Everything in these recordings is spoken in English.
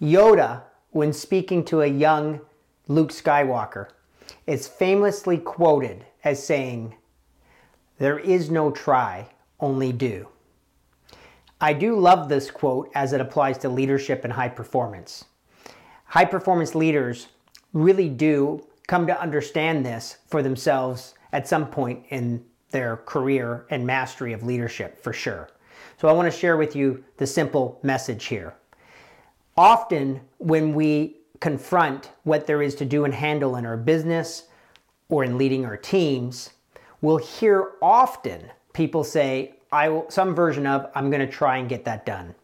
Yoda, when speaking to a young Luke Skywalker, is famously quoted as saying, There is no try, only do. I do love this quote as it applies to leadership and high performance. High performance leaders really do come to understand this for themselves at some point in their career and mastery of leadership, for sure. So I want to share with you the simple message here. Often, when we confront what there is to do and handle in our business or in leading our teams, we'll hear often people say, I will, some version of, I'm going to try and get that done.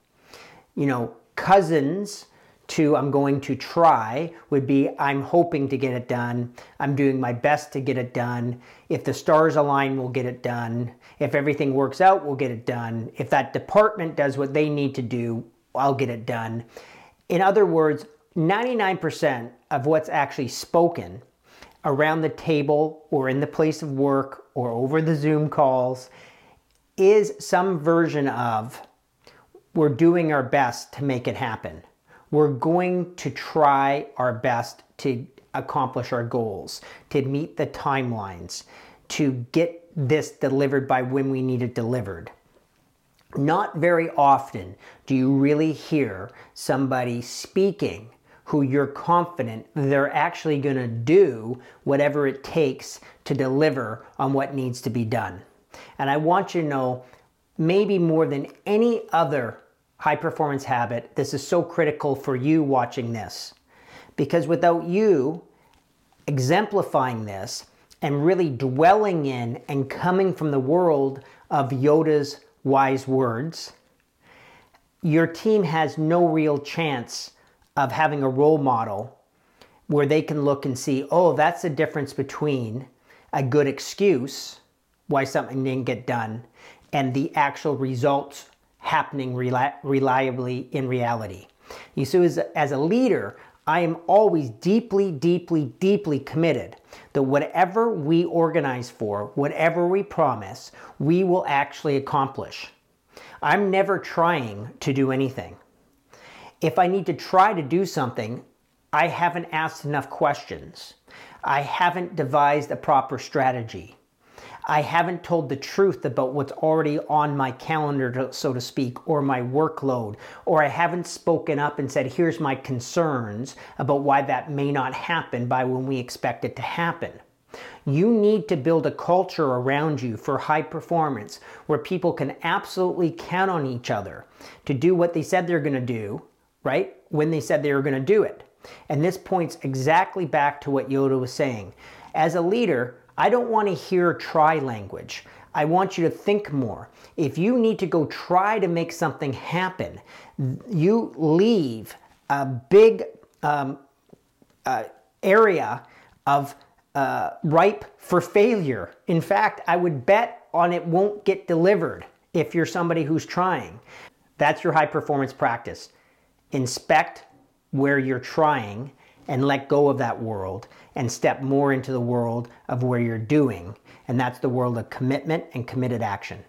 You know, cousins to I'm going to try would be I'm hoping to get it done. I'm doing my best to get it done. If the stars align, we'll get it done. If everything works out, we'll get it done. If that department does what they need to do, I'll get it done. In other words, 99% of what's actually spoken around the table or in the place of work or over the Zoom calls is some version of we're doing our best to make it happen we're going to try our best to accomplish our goals, to meet the timelines, to get this delivered by when we need it delivered. Not very often do you really hear somebody speaking who you're confident they're actually going to do whatever it takes to deliver on what needs to be done. And I want you to know, maybe more than any other high performance habit, this is so critical for you watching this. Because without you exemplifying this and really dwelling in and coming from the world of Yoda's wise words, your team has no real chance of having a role model where they can look and see, oh, that's the difference between a good excuse why something didn't get done and the actual results happening reli- reliably in reality. You see, as, as a leader, I am always deeply, deeply, deeply committed that whatever we organize for, whatever we promise, we will actually accomplish. I'm never trying to do anything. If I need to try to do something, I haven't asked enough questions. I haven't devised a proper strategy. I haven't told the truth about what's already on my calendar, so to speak, or my workload, or I haven't spoken up and said, here's my concerns about why that may not happen by when we expect it to happen. You need to build a culture around you for high performance where people can absolutely count on each other to do what they said they're going to do, right? When they said they were going to do it. And this points exactly back to what Yoda was saying. As a leader, I don't want to hear try language. I want you to think more. If you need to go try to make something happen, you leave a big um, uh, area of uh, ripe for failure. In fact, I would bet on it won't get delivered if you're somebody who's trying. That's your high performance practice. Inspect where you're trying and let go of that world and step more into the world of where you're doing. And that's the world of commitment and committed action.